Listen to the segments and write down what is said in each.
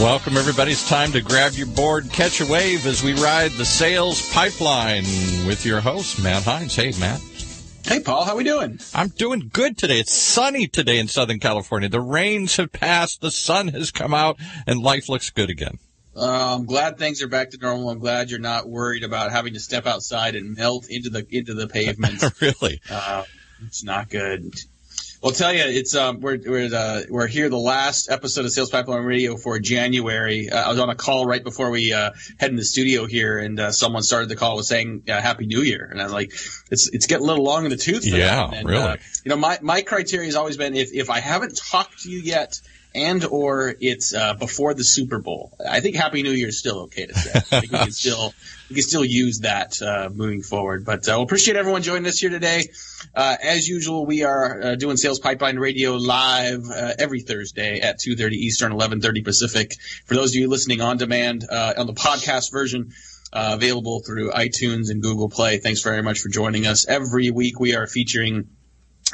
Welcome, everybody. It's time to grab your board, catch a wave as we ride the sales pipeline with your host, Matt Heinz. Hey, Matt. Hey, Paul. How we doing? I'm doing good today. It's sunny today in Southern California. The rains have passed, the sun has come out, and life looks good again. Uh, I'm glad things are back to normal. I'm glad you're not worried about having to step outside and melt into the into the pavement. really, uh, it's not good. Well, I'll tell you, it's um, we're we're uh, we're here the last episode of Sales Pipeline Radio for January. Uh, I was on a call right before we uh, head in the studio here, and uh, someone started the call with saying uh, Happy New Year, and I'm like, it's it's getting a little long in the tooth. yeah, and, really. Uh, you know, my my criteria has always been if if I haven't talked to you yet and or it's uh, before the Super Bowl. I think Happy New Year is still okay to say. I think we can still we can still use that uh, moving forward. But uh, we'll appreciate everyone joining us here today. Uh, as usual, we are uh, doing Sales Pipeline Radio live uh, every Thursday at 2:30 Eastern, 11:30 Pacific. For those of you listening on demand on the podcast version. available through iTunes and Google Play. Thanks very much for joining us. Every week we are featuring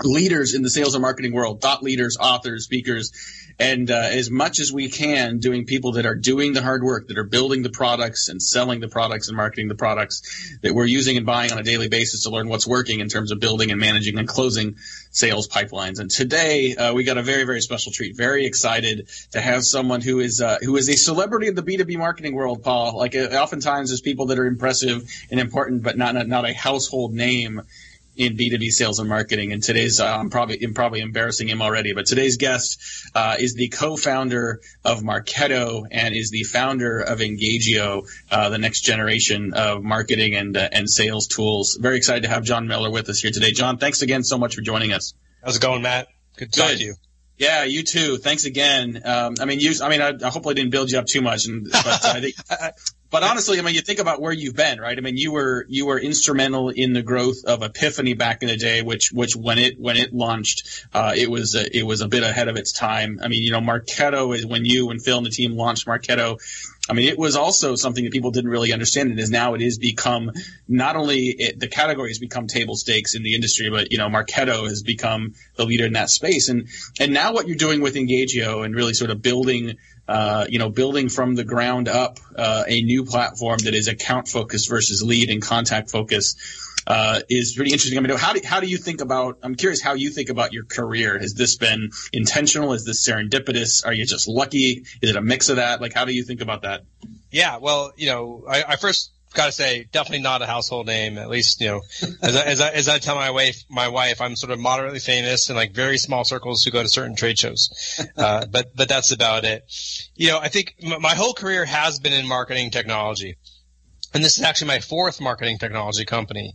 leaders in the sales and marketing world, thought leaders, authors, speakers, and uh, as much as we can, doing people that are doing the hard work, that are building the products and selling the products and marketing the products that we're using and buying on a daily basis to learn what's working in terms of building and managing and closing sales pipelines. And today uh, we got a very very special treat. Very excited to have someone who is uh, who is a celebrity in the B2B marketing world, Paul. Like uh, oftentimes there's people that are impressive and important, but not not a household name in B2B sales and marketing. And today's, uh, I'm probably, I'm probably embarrassing him already, but today's guest uh, is the co-founder of Marketo and is the founder of Engagio, uh, the next generation of marketing and uh, and sales tools. Very excited to have Jon Miller with us here today. Jon, thanks again so much for joining us. How's it going, Matt? Good to Good. talk to you. Yeah, you too. Thanks again. Um, I mean, you. I mean, I, I hopefully didn't build you up too much, and but I think but honestly, I mean, you think about where you've been, right? I mean, you were you were instrumental in the growth of Epiphany back in the day, which which when it when it launched, uh, it was a, it was a bit ahead of its time. I mean, you know, Marketo is when you and Phil and the team launched Marketo. I mean, it was also something that people didn't really understand. And is now it is become not only it, the category has become table stakes in the industry, but you know, Marketo has become the leader in that space. And and now what you're doing with Engagio and really sort of building uh, you know, building from the ground up uh, a new platform that is account focused versus lead and contact focused uh, is pretty interesting. I mean, how do, how do you think about? I'm curious how you think about your career. Has this been intentional? Is this serendipitous? Are you just lucky? Is it a mix of that? Like, how do you think about that? Yeah, well, you know, I, I first got to say, definitely not a household name. At least, you know, as I, as I, as I tell my wife, my wife, I'm sort of moderately famous in like very small circles who go to certain trade shows. Uh, but, but that's about it. You know, I think my whole career has been in marketing technology. And this is actually my fourth marketing technology company.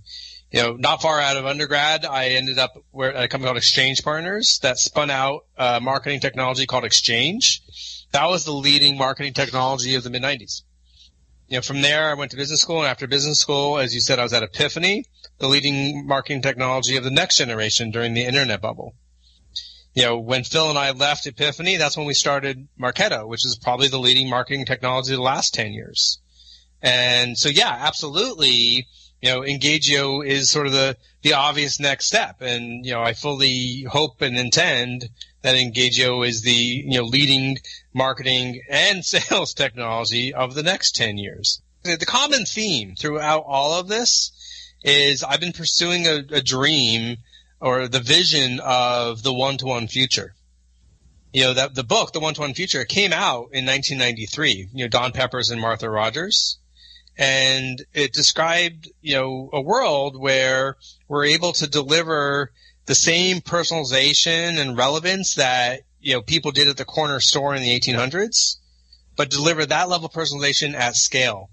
You know, not far out of undergrad, I ended up where a company called Exchange Partners that spun out uh, marketing technology called Exchange. That was the leading marketing technology of the mid 90s you know, from there, I went to business school, and after business school, as you said, I was at Epiphany, the leading marketing technology of the next generation during the internet bubble. You know, when Phil and I left Epiphany, that's when we started Marketo, which is probably the leading marketing technology of the last 10 years. And so, yeah, absolutely, you know, Engagio is sort of the, the obvious next step. And, you know, I fully hope and intend that Engagio is the, you know, leading marketing and sales technology of the next 10 years. The common theme throughout all of this is I've been pursuing a, a dream or the vision of the one-to-one future. You know, that the book, The One-to-One Future, came out in 1993. You know, Don Peppers and Martha Rogers. And it described, you know, a world where we're able to deliver the same personalization and relevance that you know people did at the corner store in the 1800s, but deliver that level of personalization at scale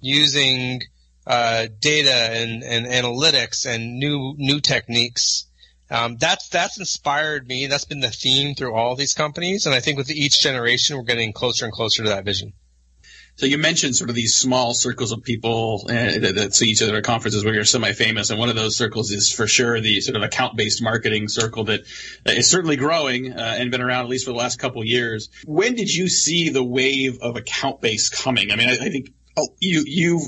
using uh, data and, and analytics and new new techniques. Um, that's that's inspired me. That's been the theme through all these companies, and I think with each generation, we're getting closer and closer to that vision. So you mentioned sort of these small circles of people that, that, see each other at conferences where you're semi-famous, and one of those circles is for sure the sort of account-based marketing circle that is certainly growing uh, and been around at least for the last couple years. When did you see the wave of account-based coming? I mean, I, I think Oh, you, you,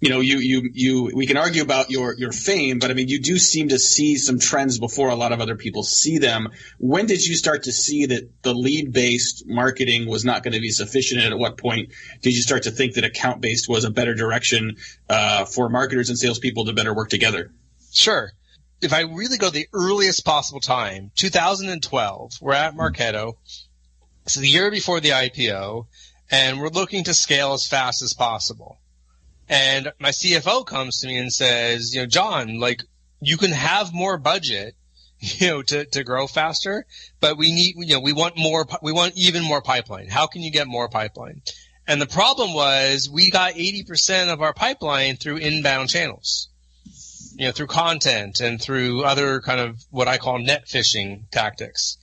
you know, you, you, you, we can argue about your, your fame, but I mean, you do seem to see some trends before a lot of other people see them. When did you start to see that the lead based marketing was not going to be sufficient? And at what point did you start to think that account based was a better direction, uh, for marketers and salespeople to better work together? Sure. If I really go the earliest possible time, 2012, we're at Marketo. It's the year before the IPO and we're looking to scale as fast as possible. And my CFO comes to me and says, you know, Jon, like you can have more budget, you know, to, to grow faster, but we need, you know, we want more, we want even more pipeline. How can you get more pipeline? And the problem was we got 80% of our pipeline through inbound channels, you know, through content and through other kind of what I call net fishing tactics.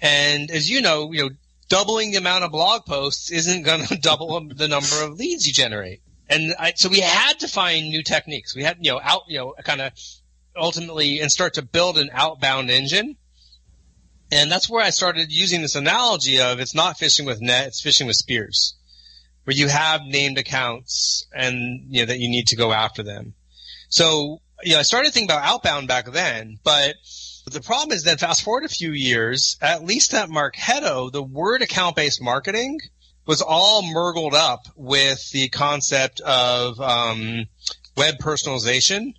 And as you know, you know, doubling the amount of blog posts isn't going to double the number of leads you generate. And I, so we had to find new techniques. We had, you know, out, you know, kind of ultimately and start to build an outbound engine. And that's where I started using this analogy of it's not fishing with net, it's fishing with spears, where you have named accounts and, you know, that you need to go after them. So, you know, I started thinking about outbound back then, but the problem is then fast forward a few years, at least at Marketo, the word account based marketing was all mergled up with the concept of um, web personalization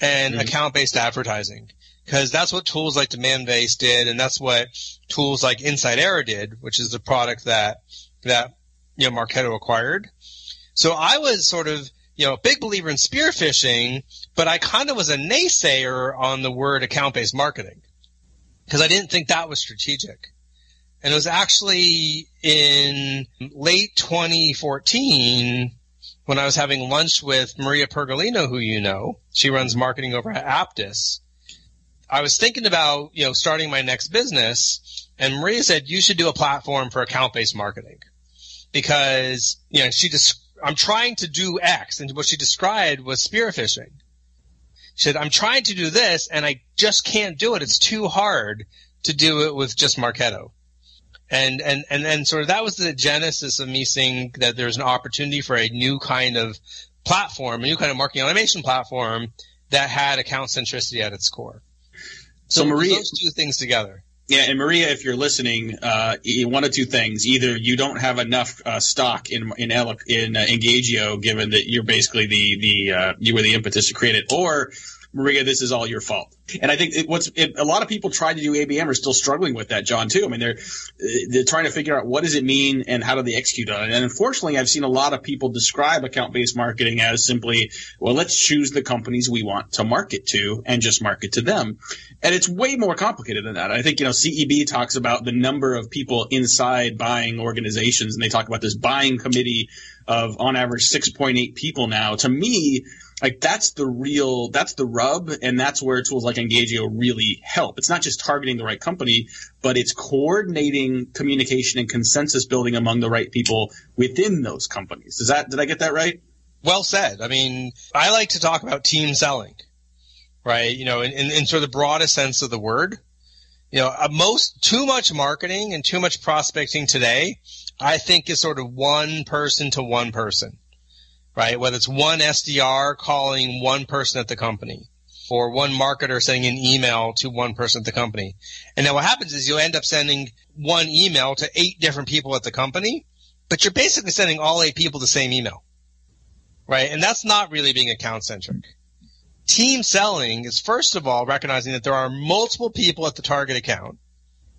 and mm-hmm. account based advertising. Because that's what tools like Demandbase did, and that's what tools like Insightera did, which is the product that that you know Marketo acquired. So I was sort of you know big believer in spear phishing but I kind of was a naysayer on the word account based marketing because I didn't think that was strategic. And it was actually in late 2014 when I was having lunch with Maria Pergolino, who you know. She runs marketing over at Apttus. I was thinking about, you know, starting my next business and Maria said, you should do a platform for account based marketing because, you know, she just, I'm trying to do X and what she described was spear phishing. She said, I'm trying to do this and I just can't do it. It's too hard to do it with just Marketo. And, and, and then sort of that was the genesis of me seeing that there's an opportunity for a new kind of platform, a new kind of marketing automation platform that had account centricity at its core. So, so Maria, those two things together. Yeah, and Maria, if you're listening, uh, one of two things: either you don't have enough uh, stock in in in uh, Engagio, given that you're basically the the uh, you were the impetus to create it, or Maria, this is all your fault. And I think it, what's it, a lot of people try to do ABM are still struggling with that, Jon. Too. I mean, they're they're trying to figure out what does it mean and how do they execute on it. And unfortunately, I've seen a lot of people describe account based marketing as simply, well, let's choose the companies we want to market to and just market to them. And it's way more complicated than that. I think you know CEB talks about the number of people inside buying organizations, and they talk about this buying committee of on average 6.8 people now. To me like that's the real that's the rub and that's where tools like Engagio really help. It's not just targeting the right company but it's coordinating communication and consensus building among the right people within those companies. Does that did i get that right? Well said. I mean i like to talk about team selling right? You know in, in, in sort of the broadest sense of the word. You know uh, most too much marketing and too much prospecting today i think is sort of one person to one person right? Whether it's one SDR calling one person at the company or one marketer sending an email to one person at the company. And then what happens is you'll end up sending one email to eight different people at the company, but you're basically sending all eight people the same email, right? And that's not really being account centric. Team selling is first of all recognizing that there are multiple people at the target account,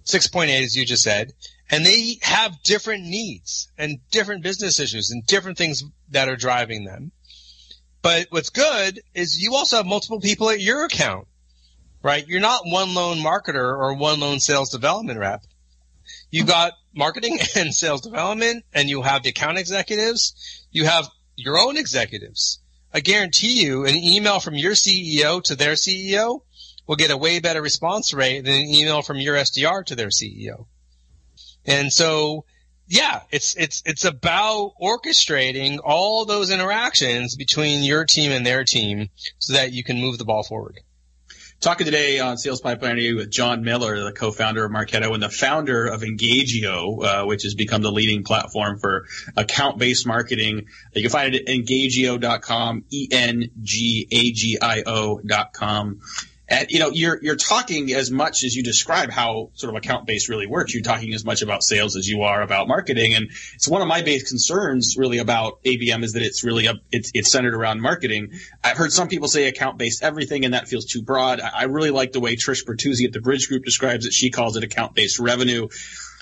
6.8 as you just said, and they have different needs and different business issues and different things that are driving them. But what's good is you also have multiple people at your account, right? You're not one lone marketer or one lone sales development rep. You got marketing and sales development and you have the account executives. You have your own executives. I guarantee you an email from your CEO to their CEO will get a way better response rate than an email from your SDR to their CEO. And so, yeah, it's, it's, it's about orchestrating all those interactions between your team and their team so that you can move the ball forward. Talking today on Sales Pipeline with Jon Miller, the co-founder of Marketo and the founder of Engagio, uh, which has become the leading platform for account-based marketing. You can find it at engagio.com, E-N-G-A-G-I-O.com. And you know, you're you're talking as much as you describe how sort of account based really works. You're talking as much about sales as you are about marketing, and it's one of my base concerns really about ABM is that it's really a, it's it's centered around marketing. I've heard some people say account based everything, and that feels too broad. I, really like the way Trish Bertuzzi at the Bridge Group describes it. She calls it account based revenue.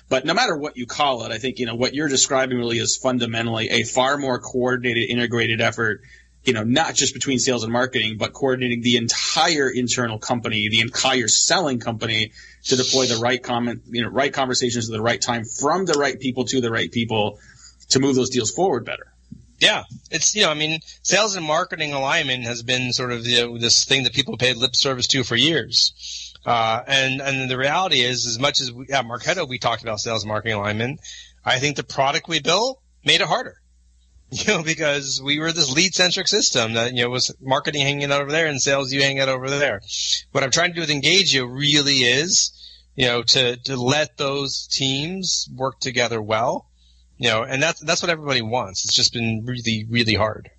But no matter what you call it, I think you know what you're describing really is fundamentally a far more coordinated, integrated effort you know, not just between sales and marketing, but coordinating the entire internal company, the entire selling company to deploy the right comment, you know, right conversations at the right time from the right people to the right people to move those deals forward better. Yeah, it's you know, I mean, sales and marketing alignment has been sort of this thing that people paid lip service to for years, uh, and and the reality is, as much as we, at Marketo we talked about sales and marketing alignment, I think the product we built made it harder. You know, because we were this lead centric system that, you know, was marketing hanging out over there and sales you hang out over there. What I'm trying to do with Engagio really is, you know, to, to let those teams work together well, you know, and that's, that's what everybody wants. It's just been really, really hard.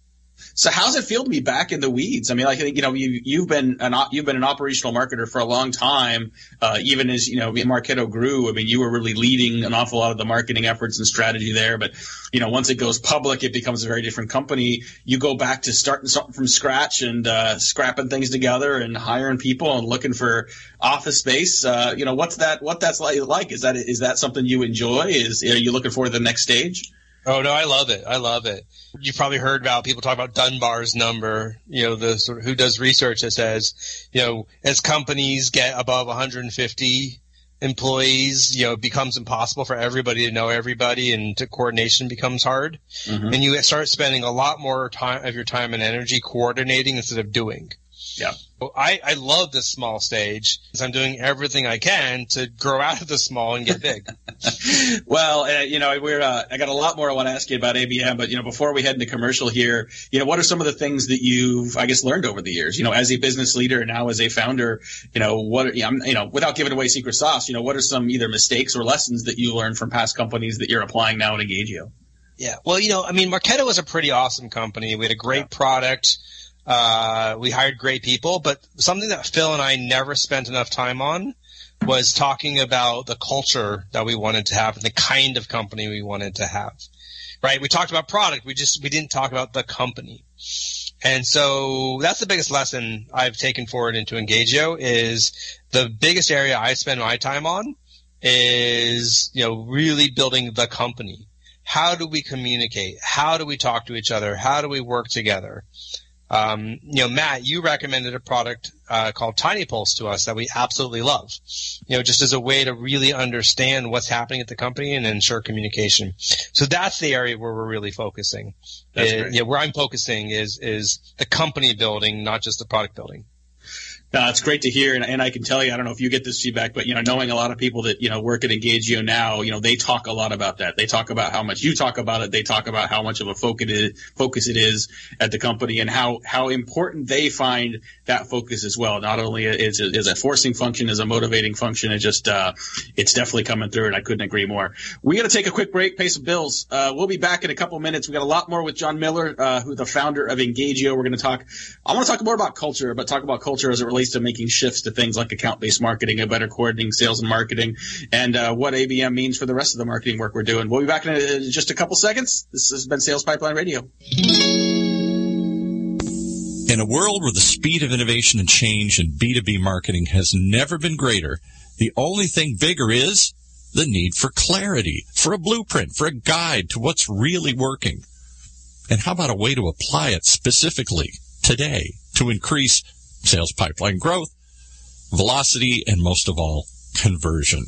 So how's it feel to be back in the weeds? I mean, I think you know you you've been an you've been an operational marketer for a long time. Uh, even as you know Marketo grew, I mean, you were really leading an awful lot of the marketing efforts and strategy there. But you know, once it goes public, it becomes a very different company. You go back to starting something from scratch and uh, scrapping things together and hiring people and looking for office space. Uh, you know, what's that? What that's like? Is that is that something you enjoy? Is are you looking for the next stage? Oh no, I love it. I love it. You've probably heard about people talk about Dunbar's number. You know, the sort of who does research that says, you know, as companies get above 150 employees, you know, it becomes impossible for everybody to know everybody, and to coordination becomes hard. Mm-hmm. And you start spending a lot more time of your time and energy coordinating instead of doing. Yeah. I, I love this small stage because I'm doing everything I can to grow out of the small and get big. well, uh, you know, we're uh, I got a lot more I want to ask you about ABM, but you know, before we head into commercial here, you know, what are some of the things that you've I guess learned over the years? You know, as a business leader and now as a founder, you know, what I'm you know, without giving away secret sauce, you know, what are some either mistakes or lessons that you learned from past companies that you're applying now in Engagio? Yeah, well, you know, I mean, Marketo was a pretty awesome company. We had a great yeah. product uh, we hired great people, but something that Phil and I never spent enough time on was talking about the culture that we wanted to have and the kind of company we wanted to have. Right? We talked about product. We just, we didn't talk about the company. And so that's the biggest lesson I've taken forward into Engagio is the biggest area I spend my time on is, you know, really building the company. How do we communicate? How do we talk to each other? How do we work together? Um, you know, Matt, you recommended a product uh, called Tiny Pulse to us that we absolutely love. You know, just as a way to really understand what's happening at the company and ensure communication. So that's the area where we're really focusing. That's uh, yeah, where I'm focusing is is the company building, not just the product building. No, it's great to hear, and, and, I can tell you, I don't know if you get this feedback, but you know, knowing a lot of people that you know work at Engagio now, you know, they talk a lot about that. They talk about how much you talk about it. They talk about how much of a focus it is, at the company, and how how important they find that focus as well. Not only is is a forcing function, as a motivating function. It just uh, it's definitely coming through, and I couldn't agree more. We got to take a quick break, pay some bills. Uh, we'll be back in a couple minutes. We got a lot more with Jon Miller, uh, who's the founder of Engagio. We're going to talk. I want to talk more about culture, but talk about culture as it relates to making shifts to things like account-based marketing, a better coordinating sales and marketing, and uh, what ABM means for the rest of the marketing work we're doing. We'll be back in a, just a couple seconds. This has been Sales Pipeline Radio. In a world where the speed of innovation and change in B2B marketing has never been greater, the only thing bigger is the need for clarity, for a blueprint, for a guide to what's really working. And how about a way to apply it specifically today to increase sales pipeline growth, velocity, and most of all, conversion.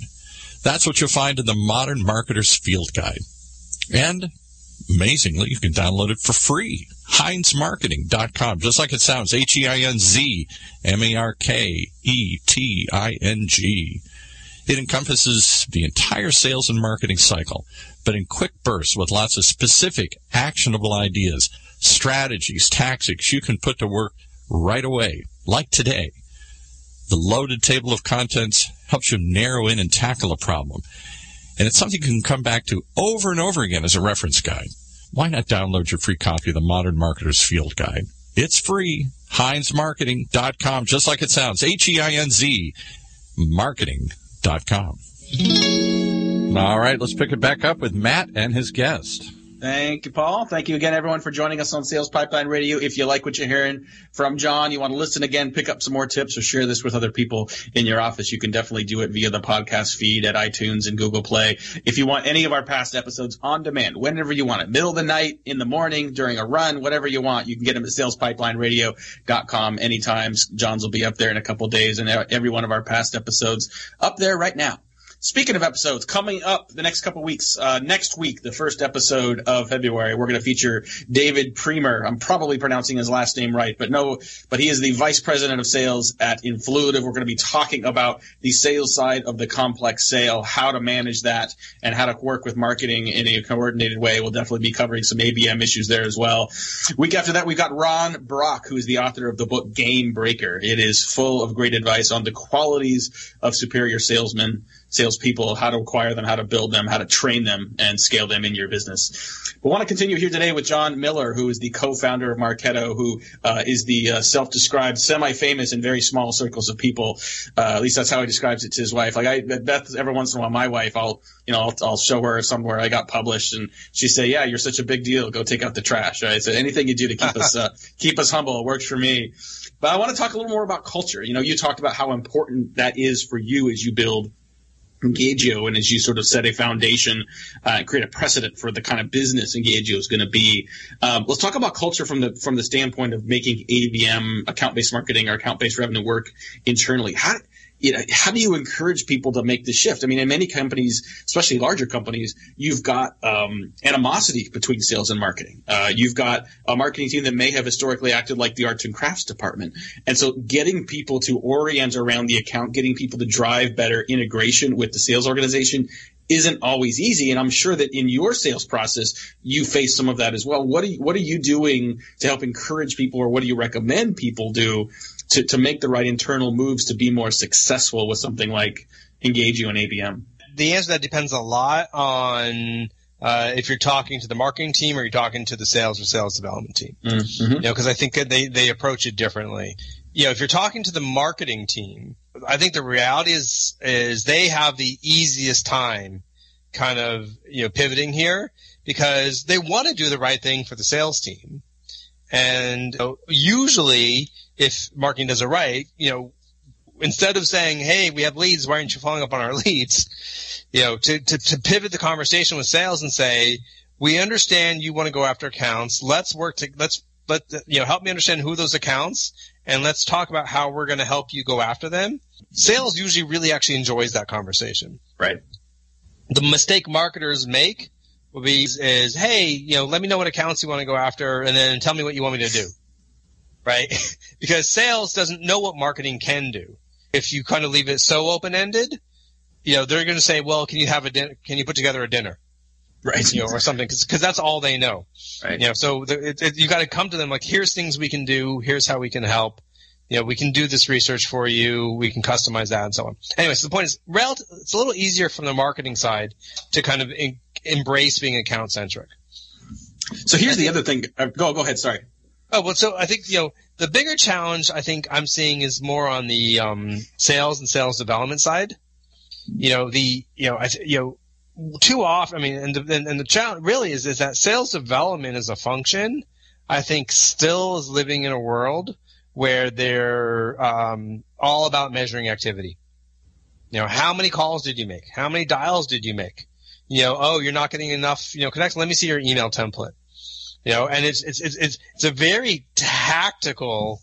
That's what you'll find in the Modern Marketer's Field Guide. And amazingly, you can download it for free. HeinzMarketing.com, just like it sounds. H-E-I-N-Z-M-A-R-K-E-T-I-N-G. It encompasses the entire sales and marketing cycle, but in quick bursts with lots of specific, actionable ideas, strategies, tactics you can put to work right away like today. The loaded table of contents helps you narrow in and tackle a problem. And it's something you can come back to over and over again as a reference guide. Why not download your free copy of the Modern Marketer's Field Guide? It's free. HeinzMarketing.com, just like it sounds. H-E-I-N-Z marketing.com. All right, let's pick it back up with Matt and his guest. Thank you, Paul. Thank you again, everyone, for joining us on Sales Pipeline Radio. If you like what you're hearing from Jon, you want to listen again, pick up some more tips, or share this with other people in your office, you can definitely do it via the podcast feed at iTunes and Google Play. If you want any of our past episodes on demand, whenever you want it, middle of the night, in the morning, during a run, whatever you want, you can get them at salespipelineradio.com anytime. Jon's will be up there in a couple days, and every one of our past episodes up there right now. Speaking of episodes, coming up the next couple weeks, uh, next week, the first episode of February, we're going to feature David Priemer. I'm probably pronouncing his last name right, but no, but he is the vice president of sales at Influitive. We're going to be talking about the sales side of the complex sale, how to manage that, and how to work with marketing in a coordinated way. We'll definitely be covering some ABM issues there as well. Week after that, we've got Ron Brock, who is the author of the book Game Breaker. It is full of great advice on the qualities of superior salesmen salespeople, how to acquire them, how to build them, how to train them, and scale them in your business. We want to continue here today with Jon Miller, who is the co-founder of Marketo, who uh, is the uh, self-described semi-famous in very small circles of people. Uh, at least that's how he describes it to his wife. Like I, Beth, every once in a while, my wife, I'll, you know, I'll, I'll show her somewhere I got published, and she say, "Yeah, you're such a big deal. Go take out the trash." Right? So anything you do to keep us uh, keep us humble works for me. But I want to talk a little more about culture. You know, you talked about how important that is for you as you build Engagio and as you sort of set a foundation uh, create a precedent for the kind of business Engagio is going to be. Um, let's talk about culture from the from the standpoint of making ABM account based marketing or account based revenue work internally. How you know, how do you encourage people to make the shift? I mean, in many companies, especially larger companies, you've got um, animosity between sales and marketing. Uh, you've got a marketing team that may have historically acted like the arts and crafts department. And so getting people to orient around the account, getting people to drive better integration with the sales organization isn't always easy. And I'm sure that in your sales process, you face some of that as well. What are you, what are you doing to help encourage people or what do you recommend people do to, to make the right internal moves to be more successful with something like Engagio and ABM? The answer to that depends a lot on uh, if you're talking to the marketing team or you're talking to the sales or sales development team. Mm-hmm. You know, because I think they they approach it differently. You know, if you're talking to the marketing team, I think the reality is is they have the easiest time, kind of you know pivoting here because they want to do the right thing for the sales team, and usually if marketing does it right, you know, instead of saying, "Hey, we have leads, why aren't you following up on our leads?" You know, to to, to pivot the conversation with sales and say, "We understand you want to go after accounts. Let's work to let's let you know help me understand who those accounts and let's talk about how we're going to help you go after them." Sales usually really actually enjoys that conversation. Right. The mistake marketers make will be is, "Hey, you know, let me know what accounts you want to go after, and then tell me what you want me to do." Right? because sales doesn't know what marketing can do. If you kind of leave it so open ended, you know, they're going to say, well, can you have a dinner? Can you put together a dinner? Right. You know, or something, because that's all they know. Right. You know, so the, it, it, you got to come to them like, here's things we can do. Here's how we can help. You know, we can do this research for you. We can customize that and so on. Anyway, so the point is, it's a little easier from the marketing side to kind of in, embrace being account centric. So here's the other thing. Uh, go, go ahead. Sorry. Oh well, so I think you know the bigger challenge I think I'm seeing is more on the um, sales and sales development side. You know the you know I you know too often. I mean, and the, and, and the challenge really is is that sales development as a function. I think still is living in a world where they're um, all about measuring activity. You know, how many calls did you make? How many dials did you make? You know, oh, you're not getting enough. You know, connect. Let me see your email template. You know, and it's it's it's it's, it's a very tactical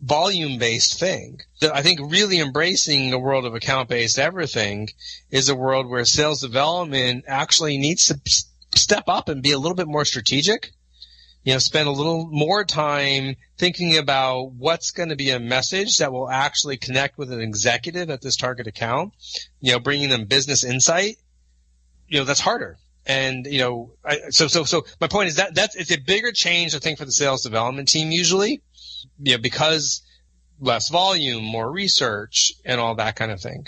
volume based thing. That I think really embracing a world of account based everything is a world where sales development actually needs to step up and be a little bit more strategic. You know, spend a little more time thinking about what's going to be a message that will actually connect with an executive at this target account. You know, bringing them business insight. You know, that's harder. And you know, I, so so so my point is that that's it's a bigger change I think for the sales development team usually, you know, because less volume, more research, and all that kind of thing.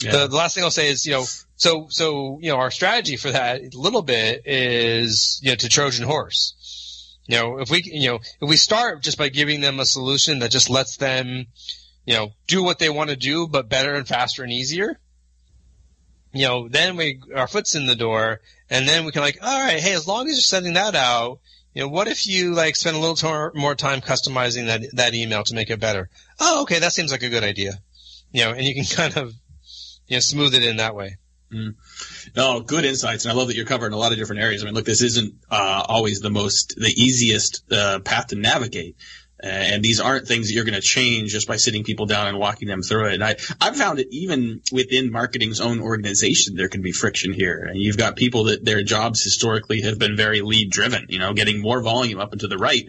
Yeah. The, the last thing I'll say is, you know, so so you know, our strategy for that a little bit is you know to Trojan horse. You know, if we you know if we start just by giving them a solution that just lets them, you know, do what they want to do, but better and faster and easier. You know, then we our foot's in the door, and then we can like, all right, hey, as long as you're sending that out, you know, what if you like spend a little more time customizing that that email to make it better? Oh, okay, that seems like a good idea. You know, and you can kind of you know smooth it in that way. Mm. No, good insights, and I love that you're covering a lot of different areas. I mean, look, this isn't uh, always the most, the easiest uh, path to navigate, Uh, and these aren't things that you're going to change just by sitting people down and walking them through it. And I, I've found it even within marketing's own organization, there can be friction here. And you've got people that their jobs historically have been very lead driven, you know, getting more volume up and to the right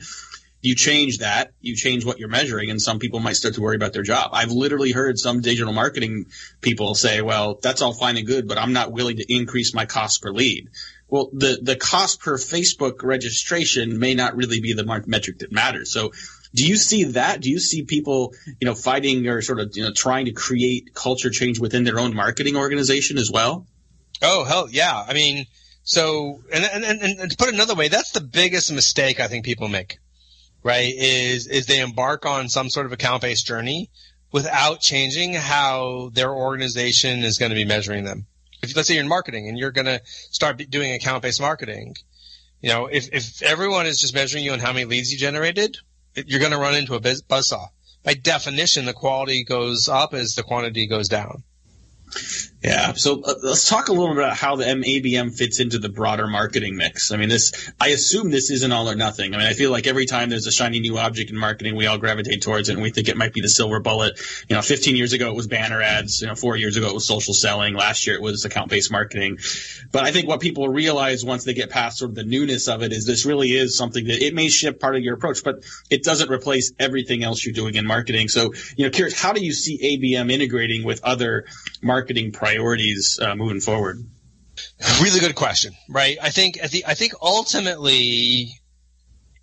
you change that, you change what you're measuring, and some people might start to worry about their job. I've literally heard some digital marketing people say, well, that's all fine and good, but I'm not willing to increase my cost per lead. Well, the, the cost per Facebook registration may not really be the metric that matters. So do you see that? Do you see people, you know, fighting or sort of, you know, trying to create culture change within their own marketing organization as well? Oh, hell yeah. I mean, so, and, and, and, and to put it another way, that's the biggest mistake I think people make right, is, is they embark on some sort of account based journey without changing how their organization is going to be measuring them. If let's say you're in marketing and you're going to start doing account based marketing, you know, if, if everyone is just measuring you on how many leads you generated, you're going to run into a buzzsaw. By definition, the quality goes up as the quantity goes down. Yeah. So uh, let's talk a little bit about how the MABM fits into the broader marketing mix. I mean, this, I assume this isn't all or nothing. I mean, I feel like every time there's a shiny new object in marketing, we all gravitate towards it and we think it might be the silver bullet. You know, 15 years ago it was banner ads. You know, four years ago it was social selling. Last year it was account based marketing. But I think what people realize once they get past sort of the newness of it is this really is something that it may shift part of your approach, but it doesn't replace everything else you're doing in marketing. So, you know, curious, how do you see ABM integrating with other marketing priorities uh, moving forward? Really good question, right? I think the, I think ultimately,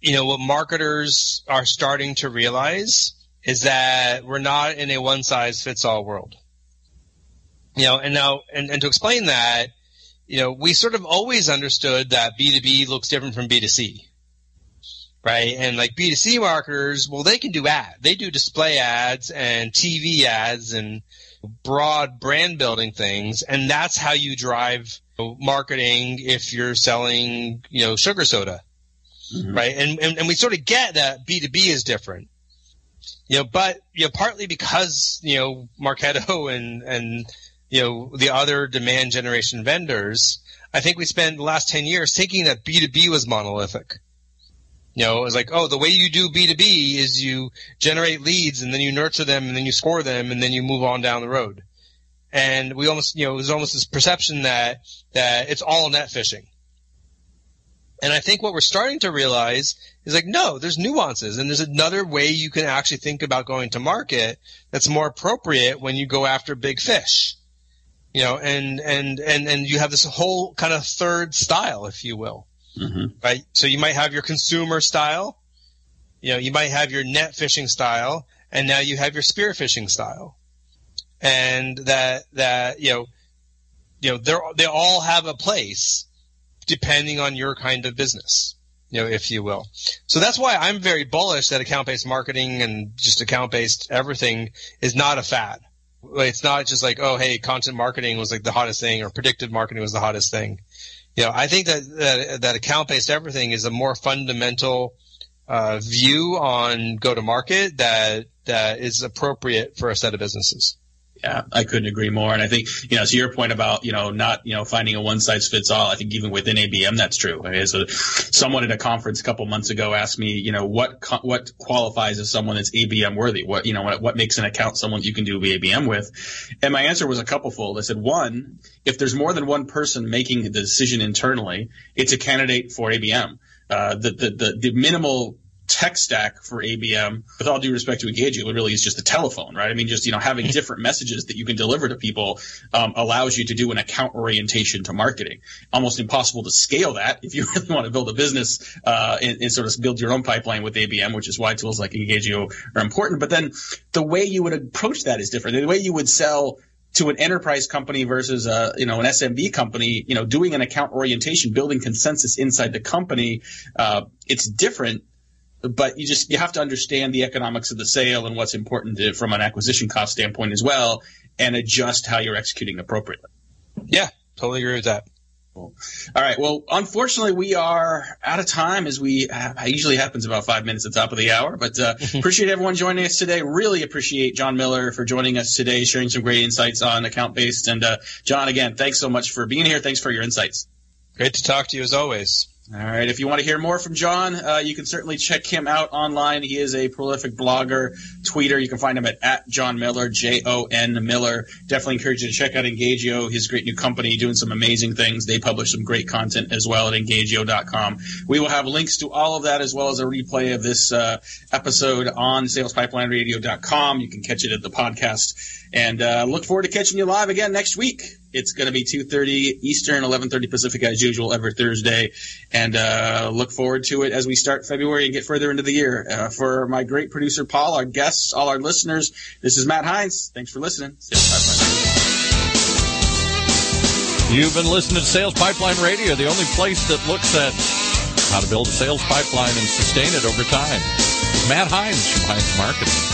you know, what marketers are starting to realize is that we're not in a one size fits all world. You know, and now and, and to explain that, you know, we sort of always understood that B2B looks different from B2C. Right. And like B2C marketers, well, they can do ad. They do display ads and TV ads and broad brand building things, and that's how you drive marketing if you're selling, you know, sugar soda, mm-hmm. right? And, and and we sort of get that B two B is different, you know, but you know, partly because you know Marketo and and you know the other demand generation vendors, I think we spent the last ten years thinking that B two B was monolithic. You know, it's like, oh, the way you do B2B is you generate leads and then you nurture them and then you score them and then you move on down the road. And we almost, you know, there's almost this perception that, that it's all net fishing. And I think what we're starting to realize is like, no, there's nuances and there's another way you can actually think about going to market that's more appropriate when you go after big fish. You know, and, and, and, and you have this whole kind of third style, if you will. Mm-hmm. Right. So you might have your consumer style. You know, you might have your net fishing style, and now you have your spear fishing style, and that that you know, you know, they they all have a place depending on your kind of business, you know, if you will. So that's why I'm very bullish that account based marketing and just account based everything is not a fad. It's not just like, oh, hey, content marketing was like the hottest thing or predictive marketing was the hottest thing you know, I think that that, that account based everything is a more fundamental uh, view on go to market that that is appropriate for a set of businesses. Yeah, I couldn't agree more. And I think, you know, to your point about, you know, not, you know, finding a one size fits all, I think even within ABM, that's true. I mean, so someone at a conference a couple months ago asked me, you know, what, what qualifies as someone that's ABM worthy? What, you know, what, what makes an account someone you can do ABM with? And my answer was a couple fold. I said, one, if there's more than one person making the decision internally, it's a candidate for ABM. Uh, the, the, the, the minimal tech stack for ABM, with all due respect to Engagio, it really is just a telephone, right? I mean, just you know having different messages that you can deliver to people um, allows you to do an account orientation to marketing. Almost impossible to scale that if you really want to build a business uh, and, and, sort of build your own pipeline with ABM, which is why tools like Engagio are important. But then the way you would approach that is different. The way you would sell to an enterprise company versus a you know an SMB company, you know, doing an account orientation, building consensus inside the company, uh, it's different. But you just you have to understand the economics of the sale and what's important to, from an acquisition cost standpoint as well, and adjust how you're executing appropriately. Yeah, totally agree with that. All right. Well, unfortunately, we are out of time as we uh, usually happens about five minutes at the top of the hour. But uh, appreciate everyone joining us today. Really appreciate Jon Miller for joining us today, sharing some great insights on account based. And uh, Jon, again, thanks so much for being here. Thanks for your insights. Great to talk to you as always. All right. If you want to hear more from Jon, uh, you can certainly check him out online. He is a prolific blogger, tweeter. You can find him at, at Jon Miller, J O N Miller. Definitely encourage you to check out Engagio, his great new company, doing some amazing things. They publish some great content as well at engagio.com. We will have links to all of that as well as a replay of this uh, episode on SalesPipelineRadio.com. You can catch it at the podcast. And uh, look forward to catching you live again next week. It's going to be 2.30 Eastern, 11.30 Pacific as usual every Thursday. And uh, look forward to it as we start February and get further into the year. Uh, for my great producer, Paul, our guests, all our listeners, this is Matt Heinz. Thanks for listening. You've been listening to Sales Pipeline Radio, the only place that looks at how to build a sales pipeline and sustain it over time. Matt Heinz from Heinz Marketing.